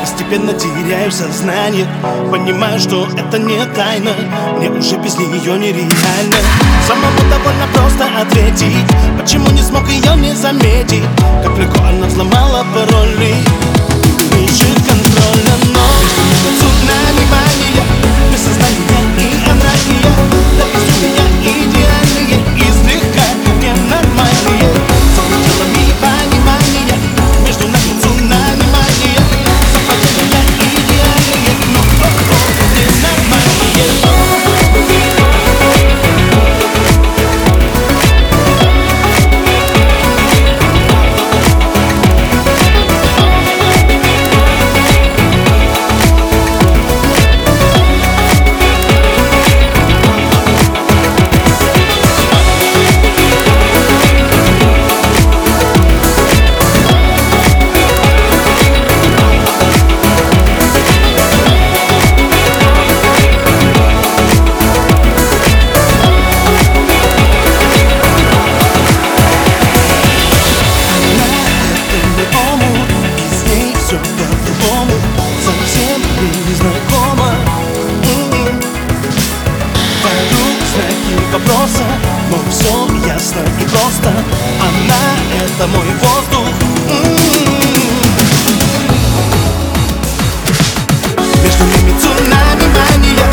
Постепенно теряю сознание. Понимаю, что это не тайна Мне уже без нее нереально. Самому довольно просто ответить Почему не смог ее не заметить. Как легко она взломала пароли ясно и просто а Она — это мой воздух. М -м -м Между ними цунами мания.